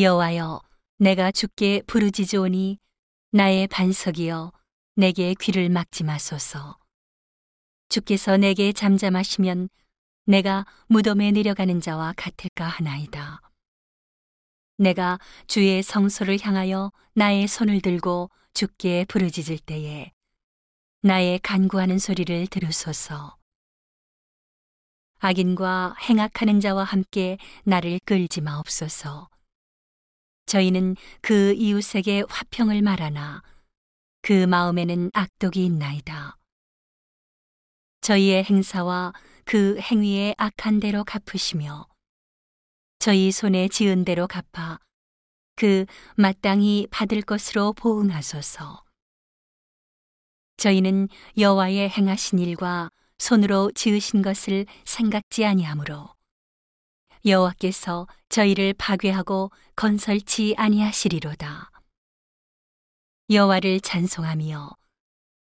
여호와여 내가 주께 부르짖으오니 나의 반석이여 내게 귀를 막지 마소서. 주께서 내게 잠잠하시면 내가 무덤에 내려가는 자와 같을까 하나이다. 내가 주의 성소를 향하여 나의 손을 들고 주께 부르짖을 때에 나의 간구하는 소리를 들으소서. 악인과 행악하는 자와 함께 나를 끌지 마옵소서. 저희는 그 이웃에게 화평을 말하나 그 마음에는 악독이 있나이다. 저희의 행사와 그 행위의 악한 대로 갚으시며 저희 손에 지은 대로 갚아 그 마땅히 받을 것으로 보응하소서. 저희는 여호와의 행하신 일과 손으로 지으신 것을 생각지 아니하므로 여호와께서 저희를 파괴하고 건설치 아니하시리로다. 여호와를 찬송하며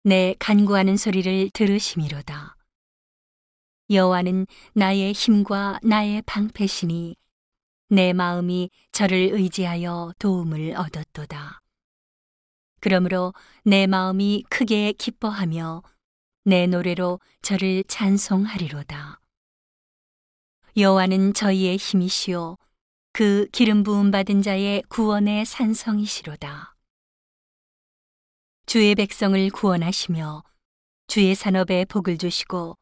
내 간구하는 소리를 들으심이로다. 여호와는 나의 힘과 나의 방패시니 내 마음이 저를 의지하여 도움을 얻었도다. 그러므로 내 마음이 크게 기뻐하며 내 노래로 저를 찬송하리로다. 여호와는 저희의 힘이시요 그 기름 부음 받은 자의 구원의 산성이시로다. 주의 백성을 구원하시며 주의 산업에 복을 주시고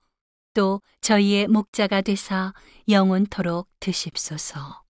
또 저희의 목자가 되사 영원토록 드십소서.